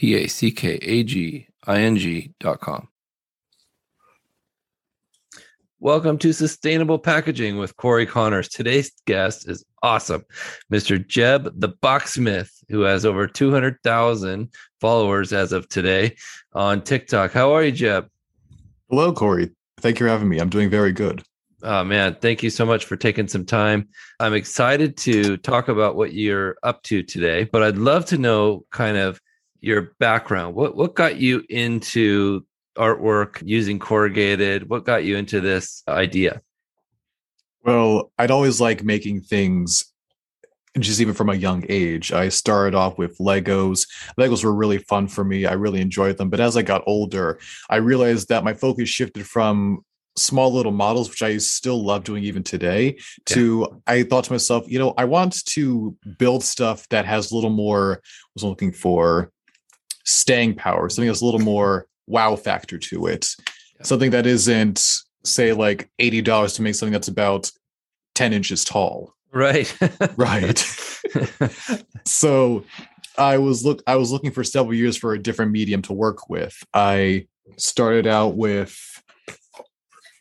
www.ororapackaging.com. Welcome to Sustainable Packaging with Cory Connors. Today's guest is awesome, Mr. Jeb the Boxsmith, who has over 200,000 followers as of today on TikTok. How are you, Jeb? Hello, Corey. Thank you for having me. I'm doing very good. Oh, man. Thank you so much for taking some time. I'm excited to talk about what you're up to today, but I'd love to know kind of your background. What, what got you into artwork using corrugated? What got you into this idea? Well, I'd always like making things just even from a young age. I started off with Legos. Legos were really fun for me. I really enjoyed them. But as I got older, I realized that my focus shifted from small little models, which I still love doing even today, to I thought to myself, you know, I want to build stuff that has a little more, was looking for staying power, something that's a little more wow factor to it. Something that isn't, say, like $80 to make something that's about 10 inches tall. Right. right. so I was look I was looking for several years for a different medium to work with. I started out with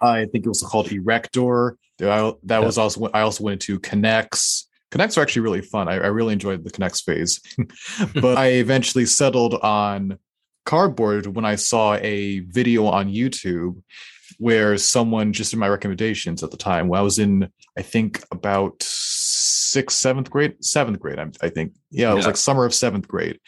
I think it was called Erector. That was also I also went into K'NEX. K'NEX are actually really fun. I, I really enjoyed the K'NEX phase, but I eventually settled on cardboard when I saw a video on YouTube where someone just in my recommendations at the time when I was in I think about sixth, seventh grade, seventh grade. I, I think yeah, it was like summer of seventh grade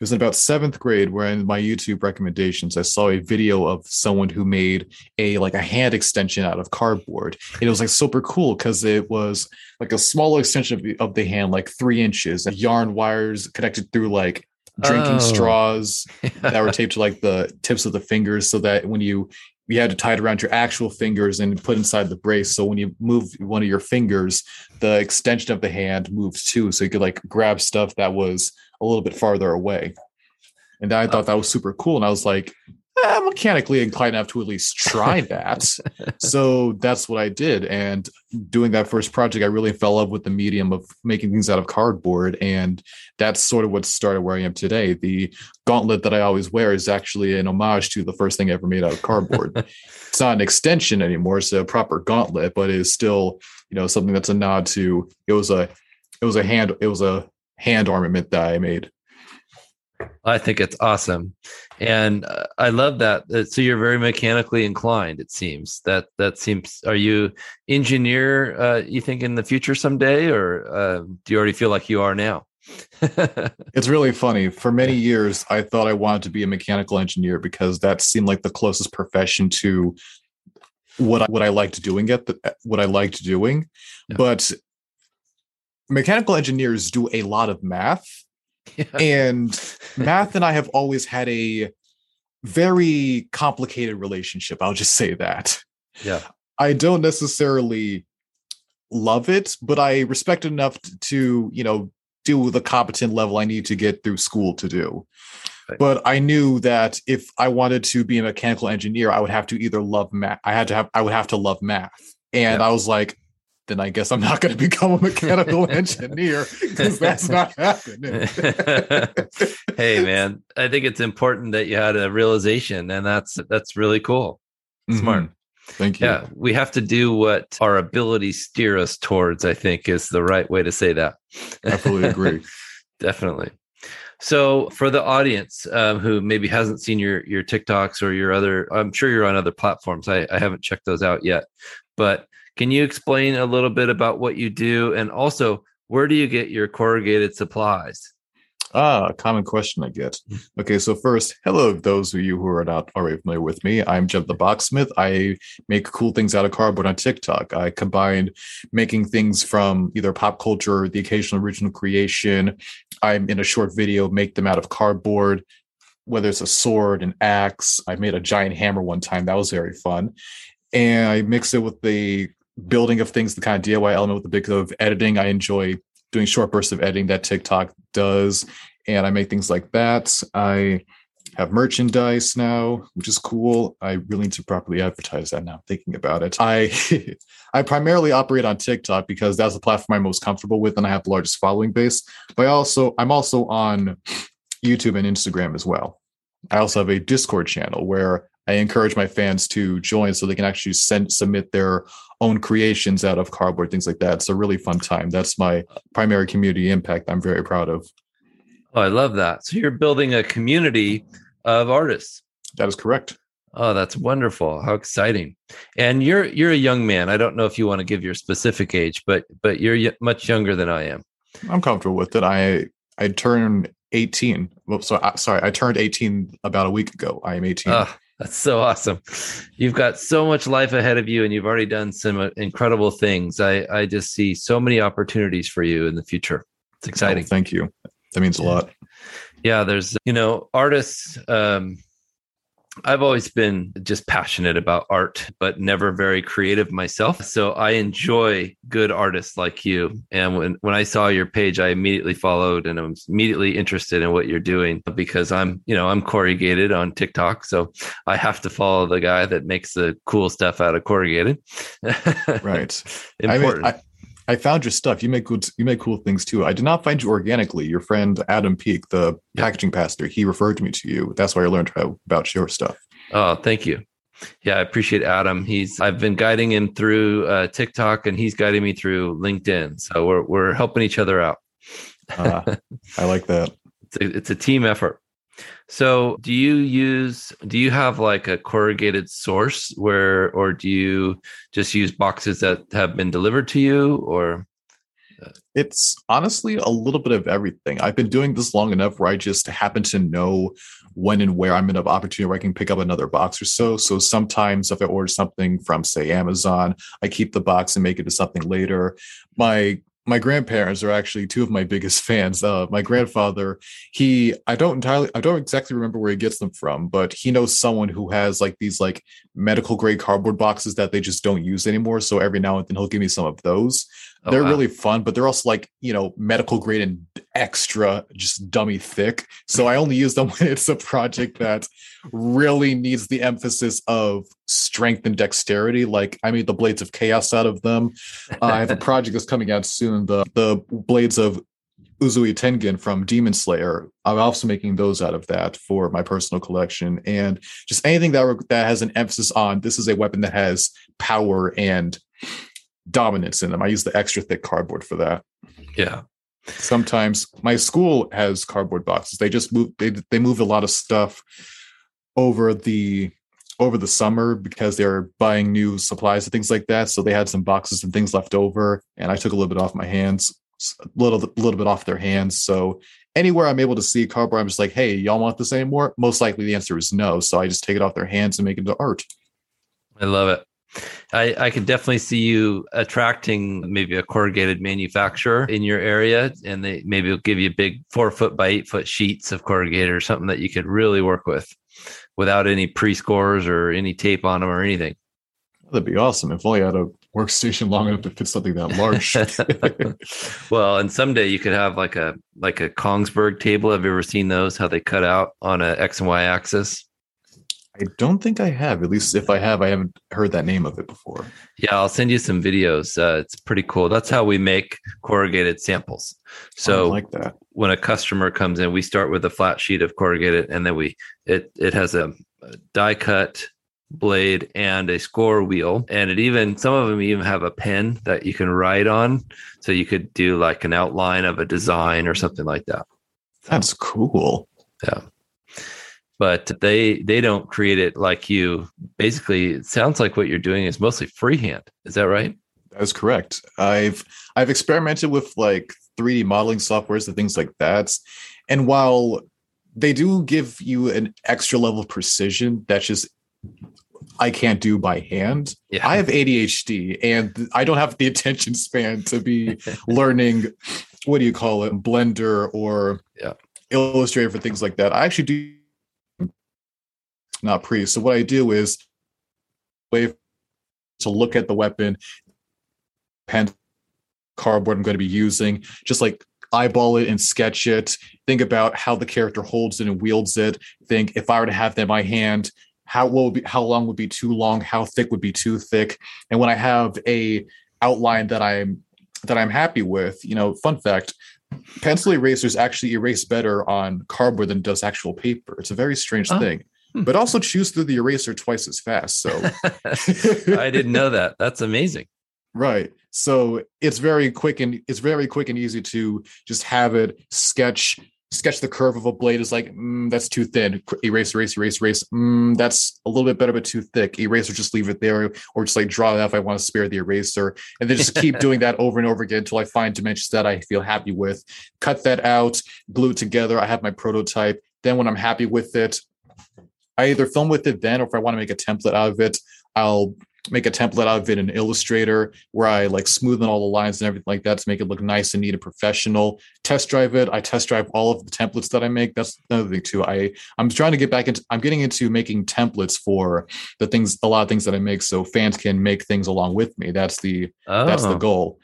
it was in about seventh grade where in my YouTube recommendations, I saw a video of someone who made a like a hand extension out of cardboard. And it was like super cool because it was like a small extension of the, of the hand, like three inches, and yarn wires connected through like drinking oh. straws that were taped to like the tips of the fingers so that when you you had to tie it around your actual fingers and put inside the brace. So when you move one of your fingers, the extension of the hand moves too. So you could like grab stuff that was a little bit farther away. And I thought that was super cool. And I was like, eh, mechanically inclined enough to at least try that. so that's what I did. And doing that first project, I really fell in love with the medium of making things out of cardboard. And that's sort of what started where I am today. The gauntlet that I always wear is actually an homage to the first thing I ever made out of cardboard. it's not an extension anymore, it's a proper gauntlet, but it is still, you know, something that's a nod to it was a it was a hand it was a hand armament that I made. I think it's awesome, and uh, I love that. Uh, so you're very mechanically inclined. It seems that that seems. Are you engineer? Uh, you think in the future someday, or uh, do you already feel like you are now? it's really funny. For many years, I thought I wanted to be a mechanical engineer because that seemed like the closest profession to what I, what I liked doing at the, what I liked doing. Yeah. But mechanical engineers do a lot of math yeah. and math and i have always had a very complicated relationship i'll just say that yeah i don't necessarily love it but i respect it enough to you know do the competent level i need to get through school to do right. but i knew that if i wanted to be a mechanical engineer i would have to either love math i had to have i would have to love math and yeah. i was like then I guess I'm not going to become a mechanical engineer because that's not happening. hey, man, I think it's important that you had a realization, and that's that's really cool. Smart. Mm-hmm. Thank you. Yeah, we have to do what our abilities steer us towards. I think is the right way to say that. I fully agree. Definitely. So, for the audience um, who maybe hasn't seen your your TikToks or your other, I'm sure you're on other platforms. I, I haven't checked those out yet, but can you explain a little bit about what you do and also where do you get your corrugated supplies? Ah, common question I get. Okay, so first, hello, those of you who are not already familiar with me. I'm Jeb the Boxsmith. I make cool things out of cardboard on TikTok. I combine making things from either pop culture, or the occasional original creation. I'm in a short video, make them out of cardboard, whether it's a sword, an axe. I made a giant hammer one time. That was very fun. And I mix it with the building of things, the kind of DIY element with the bit of editing. I enjoy doing short bursts of editing that TikTok does. And I make things like that. I have merchandise now, which is cool. I really need to properly advertise that now. Thinking about it, I I primarily operate on TikTok because that's the platform I'm most comfortable with, and I have the largest following base. But I also I'm also on YouTube and Instagram as well. I also have a Discord channel where I encourage my fans to join so they can actually send submit their own creations out of cardboard, things like that. It's a really fun time. That's my primary community impact. I'm very proud of. Oh, I love that. So you're building a community of artists. That is correct. Oh, that's wonderful. How exciting. And you're you're a young man. I don't know if you want to give your specific age, but but you're much younger than I am. I'm comfortable with it. I I turned 18. Well, so uh, sorry, I turned 18 about a week ago. I am 18. Oh, that's so awesome. You've got so much life ahead of you and you've already done some uh, incredible things. I I just see so many opportunities for you in the future. It's exciting. Oh, thank you. That means a lot yeah there's you know artists um I've always been just passionate about art, but never very creative myself. So I enjoy good artists like you. And when, when I saw your page, I immediately followed and I'm immediately interested in what you're doing because I'm, you know, I'm corrugated on TikTok. So I have to follow the guy that makes the cool stuff out of corrugated. right. Important. I mean, I, I found your stuff. You make good. You make cool things too. I did not find you organically. Your friend Adam Peak, the yeah. packaging pastor, he referred me to you. That's why I learned how, about your stuff. Oh, thank you. Yeah, I appreciate Adam. He's I've been guiding him through uh, TikTok, and he's guiding me through LinkedIn. So we're we're helping each other out. uh, I like that. It's a, it's a team effort. So, do you use do you have like a corrugated source where or do you just use boxes that have been delivered to you or uh? it's honestly a little bit of everything. I've been doing this long enough where I just happen to know when and where I'm in an opportunity where I can pick up another box or so. So sometimes if I order something from, say, Amazon, I keep the box and make it to something later. My my grandparents are actually two of my biggest fans. Uh, my grandfather, he, I don't entirely, I don't exactly remember where he gets them from, but he knows someone who has like these like medical grade cardboard boxes that they just don't use anymore. So every now and then he'll give me some of those. Oh, they're wow. really fun, but they're also like, you know, medical grade and extra, just dummy thick. So I only use them when it's a project that really needs the emphasis of strength and dexterity. Like I made the blades of chaos out of them. Uh, I have a project that's coming out soon. The the blades of Uzui Tengen from Demon Slayer. I'm also making those out of that for my personal collection, and just anything that that has an emphasis on this is a weapon that has power and dominance in them. I use the extra thick cardboard for that. Yeah. Sometimes my school has cardboard boxes. They just move they they moved a lot of stuff over the over the summer because they're buying new supplies and things like that. So they had some boxes and things left over, and I took a little bit off my hands, a little little bit off their hands. So anywhere I'm able to see cardboard, I'm just like, hey, y'all want this anymore? Most likely the answer is no. So I just take it off their hands and make it into art. I love it. I, I can definitely see you attracting maybe a corrugated manufacturer in your area, and they maybe will give you big four foot by eight foot sheets of corrugated or something that you could really work with without any pre scores or any tape on them or anything. That'd be awesome if only I had a workstation long enough to fit something that large. well, and someday you could have like a like a Kongsberg table. Have you ever seen those? How they cut out on a X and Y axis? I don't think I have. At least if I have, I haven't heard that name of it before. Yeah, I'll send you some videos. Uh, it's pretty cool. That's how we make corrugated samples. So like that. When a customer comes in, we start with a flat sheet of corrugated, and then we it it has a, a die cut blade and a score wheel, and it even some of them even have a pen that you can write on, so you could do like an outline of a design or something like that. That's cool. Yeah but they they don't create it like you basically it sounds like what you're doing is mostly freehand is that right that's correct i've i've experimented with like 3d modeling softwares and things like that and while they do give you an extra level of precision that's just I can't do by hand. Yeah. I have ADHD and I don't have the attention span to be learning what do you call it, Blender or yeah. Illustrator for things like that. I actually do not pre. So what I do is way to look at the weapon, pen, cardboard I'm going to be using, just like eyeball it and sketch it. Think about how the character holds it and wields it. Think if I were to have that in my hand, how will be how long would be too long, how thick would be too thick. And when I have a outline that I'm that I'm happy with, you know, fun fact, pencil erasers actually erase better on cardboard than does actual paper. It's a very strange oh. thing. Hmm. But also chews through the eraser twice as fast. So I didn't know that. That's amazing. Right. So it's very quick and it's very quick and easy to just have it sketch sketch the curve of a blade is like mm, that's too thin erase erase erase erase mm, that's a little bit better but too thick erase or just leave it there or just like draw it out if i want to spare the eraser and then just keep doing that over and over again until i find dimensions that i feel happy with cut that out glue it together i have my prototype then when i'm happy with it i either film with it then or if i want to make a template out of it i'll make a template out of it in Illustrator where I like smoothen all the lines and everything like that to make it look nice and neat and professional. Test drive it. I test drive all of the templates that I make. That's another thing too. I I'm trying to get back into. I'm getting into making templates for the things, a lot of things that I make, so fans can make things along with me. That's the oh. that's the oh. goal.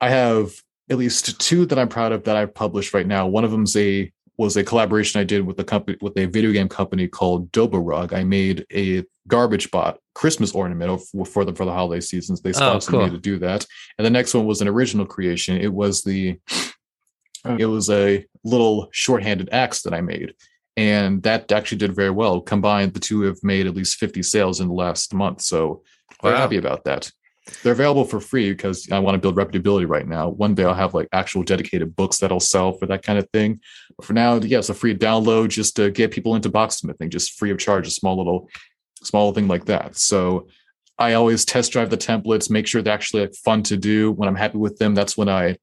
I have at least two that I'm proud of that I've published right now. One of them's a was a collaboration I did with the company with a video game company called Dobrorug. I made a garbage bot Christmas ornament for the for the holiday seasons. They oh, sponsored oh, cool. me to do that. And the next one was an original creation. It was the oh. it was a little shorthanded axe that I made. And that actually did very well. Combined, the two have made at least 50 sales in the last month. So wow. very happy about that. They're available for free because I want to build reputability right now. One day I'll have like actual dedicated books that I'll sell for that kind of thing. But for now, yeah, it's a free download just to get people into boxsmithing, just free of charge, a small little small thing like that. So I always test drive the templates, make sure they're actually like fun to do. When I'm happy with them, that's when I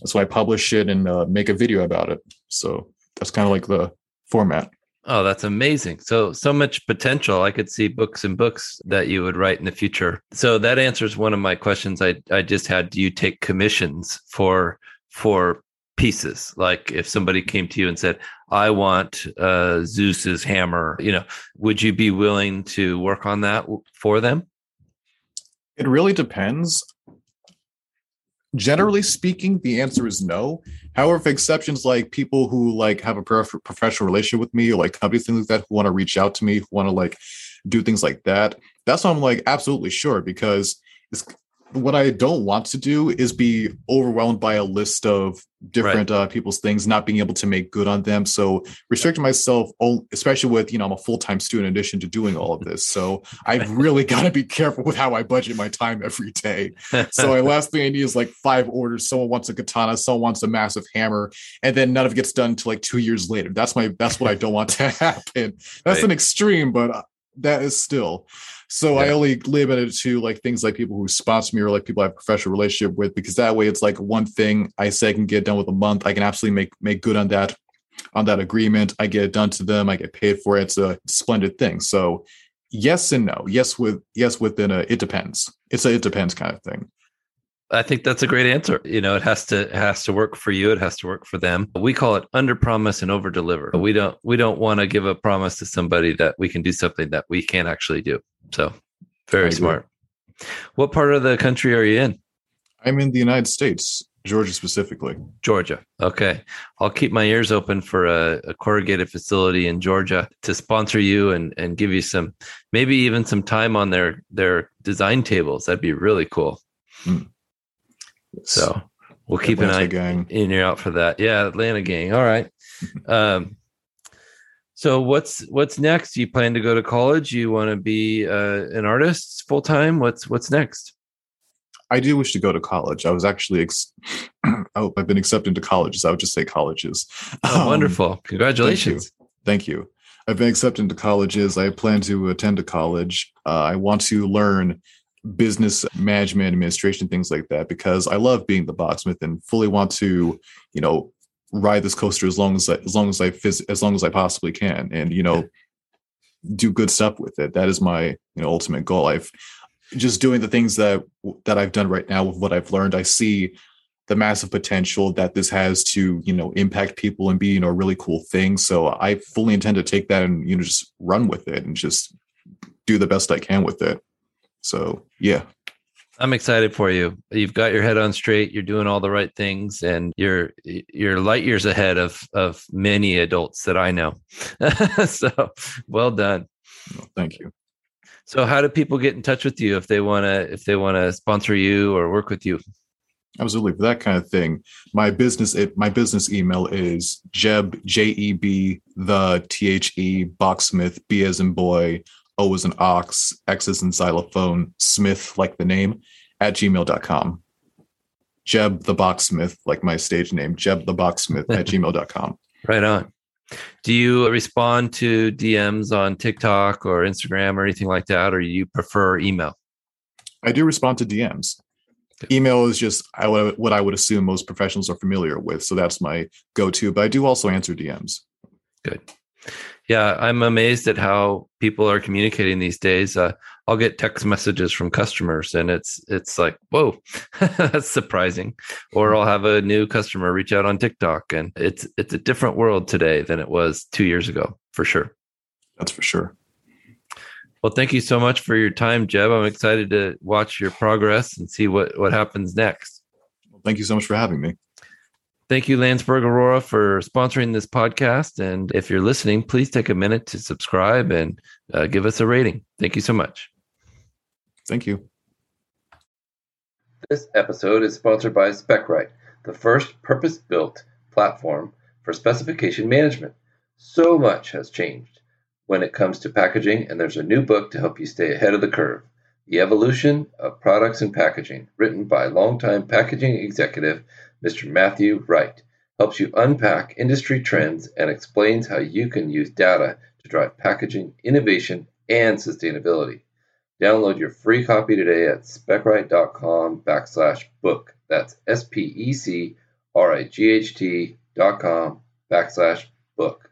that's when I publish it and uh, make a video about it. So that's kind of like the format. Oh, that's amazing. So so much potential. I could see books and books that you would write in the future. So that answers one of my questions I I just had. Do you take commissions for for pieces? Like if somebody came to you and said, "I want uh, Zeus's hammer," you know, would you be willing to work on that for them? It really depends. Generally speaking, the answer is no. However, exceptions like people who like have a professional relationship with me or like companies things like that who want to reach out to me, who want to like do things like that, that's why I'm like absolutely sure because it's what I don't want to do is be overwhelmed by a list of different right. uh, people's things, not being able to make good on them. So restricting myself, especially with you know I'm a full time student in addition to doing all of this. So I've really got to be careful with how I budget my time every day. So my last thing I need is like five orders. Someone wants a katana, someone wants a massive hammer, and then none of it gets done until like two years later. That's my that's what I don't want to happen. That's right. an extreme, but uh, that is still. So yeah. I only limit it to like things like people who sponsor me or like people I have a professional relationship with, because that way it's like one thing I say I can get done with a month. I can absolutely make make good on that on that agreement. I get it done to them. I get paid for it. It's a splendid thing. So yes and no. Yes with yes within a it depends. It's a it depends kind of thing. I think that's a great answer. You know, it has to it has to work for you. It has to work for them. We call it under promise and over deliver. We don't we don't want to give a promise to somebody that we can do something that we can't actually do. So very smart. What part of the country are you in? I'm in the United States, Georgia specifically. Georgia. Okay. I'll keep my ears open for a, a, corrugated facility in Georgia to sponsor you and, and give you some, maybe even some time on their, their design tables. That'd be really cool. Mm. So we'll keep Atlanta an eye gang. in your out for that. Yeah. Atlanta gang. All right. um, so what's what's next? You plan to go to college? You want to be uh, an artist full time? What's what's next? I do wish to go to college. I was actually, ex- oh, I've been accepted to colleges. I would just say colleges. Oh, um, wonderful! Congratulations. Thank you. thank you. I've been accepted to colleges. I plan to attend a college. Uh, I want to learn business management, administration, things like that, because I love being the boxsmith and fully want to, you know, ride this coaster as long as I, as long as I as long as I possibly can, and you know, do good stuff with it. That is my you know ultimate goal. I've just doing the things that that I've done right now with what I've learned. I see the massive potential that this has to you know impact people and be you know a really cool thing so i fully intend to take that and you know just run with it and just do the best i can with it so yeah I'm excited for you. You've got your head on straight. You're doing all the right things, and you're you're light years ahead of of many adults that I know. so, well done. Well, thank you. So, how do people get in touch with you if they want to if they want to sponsor you or work with you? Absolutely, for that kind of thing. My business it, my business email is jeb j e b the t h e boxsmith b as in boy o is an ox x is in xylophone smith like the name at gmail.com. Jeb the boxsmith like my stage name jeb the boxsmith at gmail.com. Right on. Do you respond to DMs on TikTok or Instagram or anything like that, or you prefer email? I do respond to DMs. Email is just what I would assume most professionals are familiar with, so that's my go-to. But I do also answer DMs. Good. Yeah, I'm amazed at how people are communicating these days. Uh, I'll get text messages from customers, and it's it's like, whoa, that's surprising. Or I'll have a new customer reach out on TikTok, and it's it's a different world today than it was two years ago, for sure. That's for sure. Well, thank you so much for your time, Jeb. I'm excited to watch your progress and see what what happens next. Well, thank you so much for having me. Thank you, Landsberg Orora, for sponsoring this podcast. And if you're listening, please take a minute to subscribe and uh, give us a rating. Thank you so much. Thank you. This episode is sponsored by Specright, the first purpose built platform for specification management. So much has changed when it comes to packaging, and there's a new book to help you stay ahead of the curve The Evolution of Products and Packaging, written by longtime packaging executive Mr. Matthew Wright, helps you unpack industry trends and explains how you can use data to drive packaging innovation and sustainability. Download your free copy today at specright.com backslash book. That's S P E C R I G H T dot com backslash book.